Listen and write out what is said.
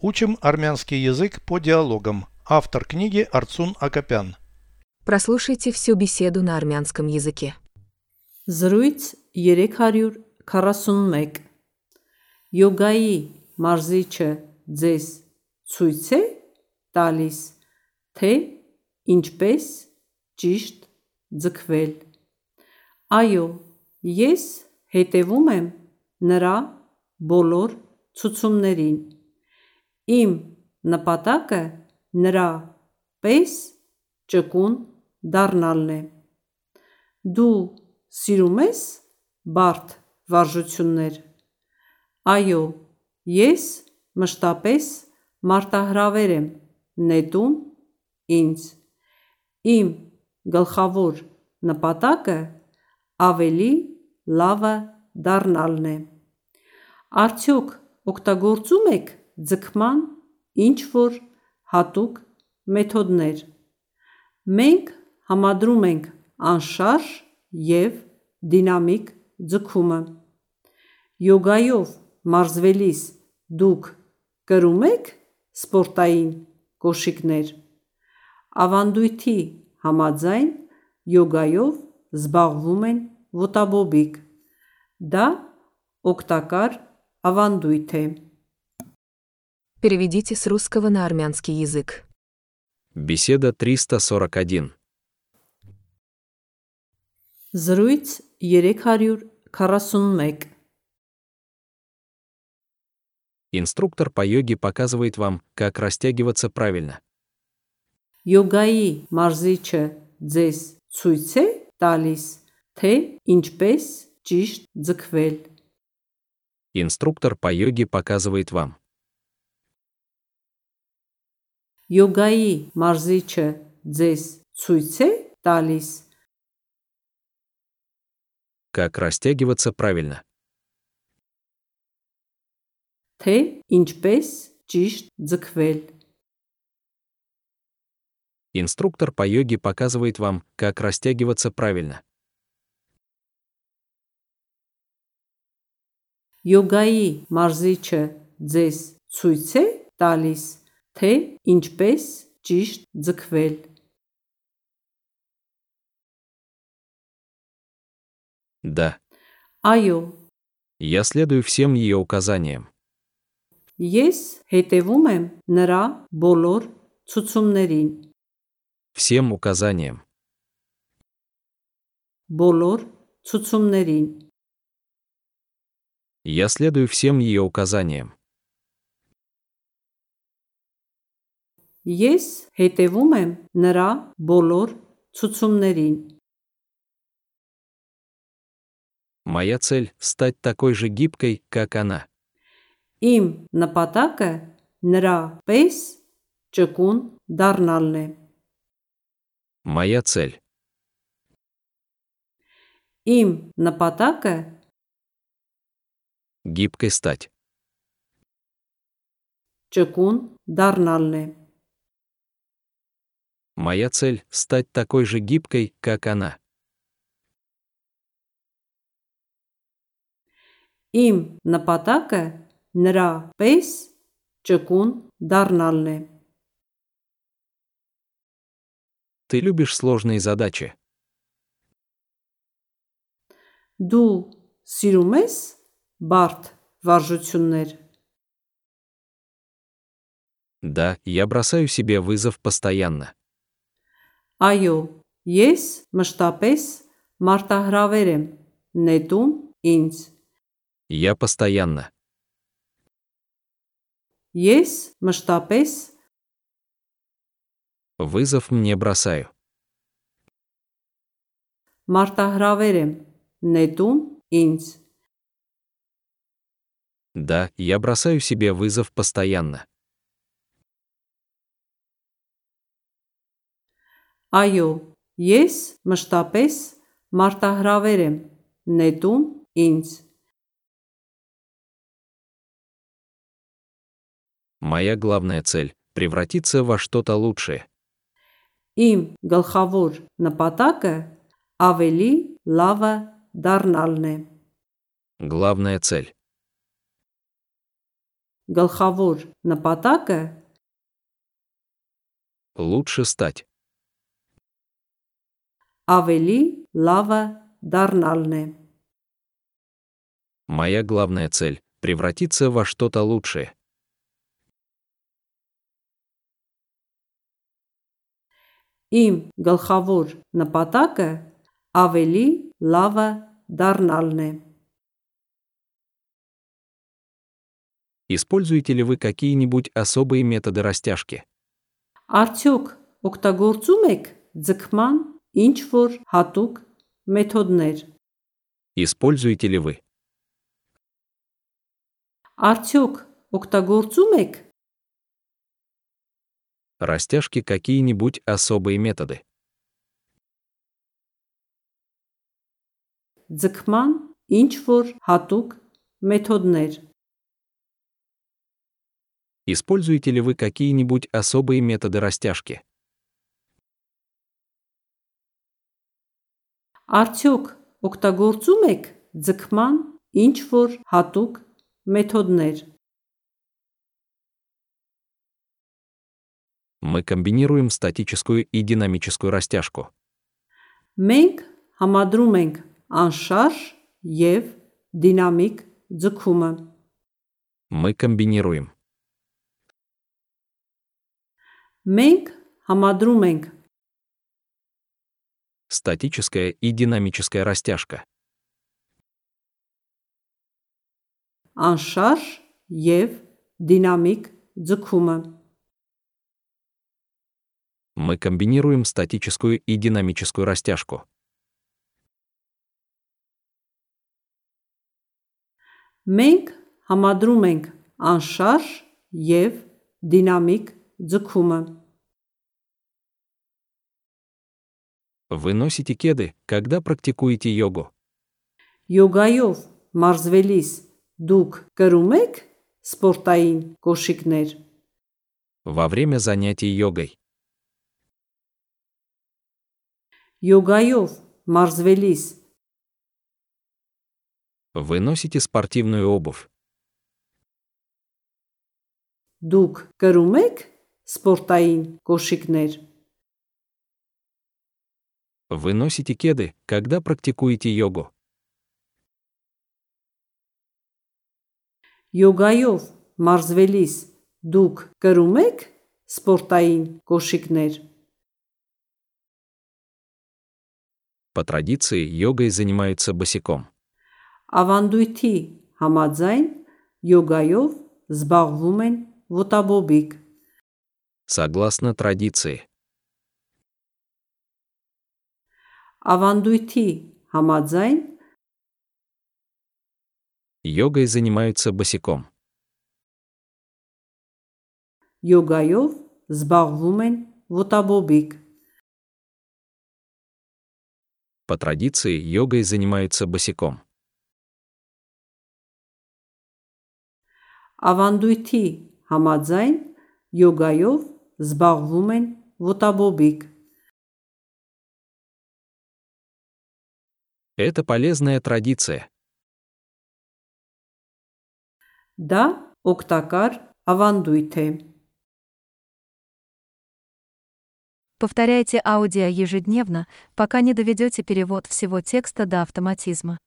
Учим армянский язык по диалогам. Автор книги Арцун Акопян. Прослушайте всю беседу на армянском языке. Զրույց 341 Յոգայի մարզիչը ձեզ ցույց է տալիս, թե ինչպես ճիշտ ձգվել։ Այո, ես հետևում եմ նրա բոլոր ցուցումներին։ Իմ նպատակը նրա պես ճկուն դառնալն է։ Դու սիրում ես բարդ վարժություններ։ Այո, ես մշտապես մարտահրավեր եմ նետում ինձ։ Իմ գլխավոր նպատակը ավելի լավը դառնալն է։ Արդյոք օգտագործում եք ձգման ինչ-որ հատուկ մեթոդներ։ Մենք համադրում ենք անշարժ և դինամիկ ձգումը։ Յոգայով մարզվելիս դուք կրում ե՞ք սպորտային կոշիկներ։ Ավանդույթի համաձայն յոգայով զբաղվում են ոտաբոբիկ։ Դա օգտակար ավանդույթ է։ Переведите с русского на армянский язык. Беседа 341. Զրույց 341 Инструктор по йоге показывает вам, как растягиваться правильно. Յոգայի մարզիչը ձեզ ցույց է տալիս, թե ինչպես ճիշտ ձգվել։ Инструктор по йоге показывает вам. Յոգայի մարզիչը ձեզ ցույց է տալիս, Как растягиваться правильно. թե ինչպես ճիշտ ձգվել։ Инструктор по йоге показывает вам, как растягиваться правильно. Յոգայի մարզիչը ձեզ ցույց է տալիս, թե ինչպես ճիշտ ձգվել։ Да, Այո, я следую всем ее указаниям. ես հետևում եմ նրա բոլոր ցուցումներին, Всем указаниям. բոլոր ցուցումներին։ Я следую всем ее указаниям. Ես հետևում եմ նրա բոլոր ցուցումներին։ Моя цель — стать такой же гибкой, как она. Իմ նպատակը նրա պես ճկուն դառնալն է։ Моя цель Իմ նպատակը — гибкой стать. ճկուն դառնալն է։ Моя цель — стать такой же гибкой, как она. Իմ նպատակը նրա պես ճկուն դառնալն է։ Ты любишь сложные задачи. Դու սիրում ես բարդ վարժություններ։ Да, я бросаю себе вызов постоянно. Այո, ես մշտապես մարտահրավեր եմ նետում ինձ։ Я постоянно. Ես մշտապես Вызов мне бросаю. մարտահրավեր եմ նետում ինձ։ Да, я бросаю себе вызов постоянно. Այո, ես մշտապես մարտահրավեր եմ նետում ինձ։ Моя главная цель — превратиться во что-то лучшее. Իմ գլխավոր նպատակը ավելի լավը դառնալն է։ Главная цель գլխավոր նպատակը Лучше стать. ավելի լավը դառնալն է։ Моя главная цель — превратиться во что-то лучшее. Իմ գլխավոր նպատակը ավելի լավը դառնալն է։ Используете ли вы какие-нибудь особые методы растяжки? Արդյոք օգտագործում եք ձգման ինչ որ հատուկ մեթոդներ։ Используете ли вы? Արդյոք օգտագործում եք Растяжки какие-нибудь особые методы? ձգման ինչ որ հատուկ մեթոդներ։ Используете ли вы какие-нибудь особые методы растяжки? Արդյոք օգտագործում եք ձգման ինչ որ հատուկ մեթոդներ։ Мы комбинируем статическую и динамическую растяжку. Մենք համադրում ենք անշարժ եւ դինամիկ ձգումը։ Мы комбинируем. Մենք համադրում ենք Статическая и динамическая растяжка. անշարժ եւ դինամիկ ձգումը։ Мы комбинируем статическую и динамическую растяжку. Մենք համադրում ենք անշարժ եւ դինամիկ ձգումը։ Вы носите кеды, когда практикуете йогу. Յոգայով մարզվելիս դուք կրում եք սպորտային կոշիկներ։ Во время занятий йогой. Յոգայով մարզվելիս Вы носите спортивную обувь. դուք կրում եք սպորտային կոշիկներ։ Вы носите кеды, когда практикуете йогу. Յոգայով մարզվելիս դուք կրում եք սպորտային կոշիկներ։ По традиции йогой занимаются босиком. Ավանդույթի համաձայն յոգայով զբաղվում են ոտաբոբիկ։ Согласно традиции. Ավանդույթի համաձայն Йогой занимаются босиком. յոգայով զբաղվում են ոտաբոբիկ։ По традиции йогой занимаются босиком. Ավանդույթի համաձայն յոգայով զբաղվում են ոտաբոբիկ։ Это полезная традиция. Դա օգտակար ավանդույթ է։ Повторяйте аудио ежедневно, пока не доведете перевод всего текста до автоматизма.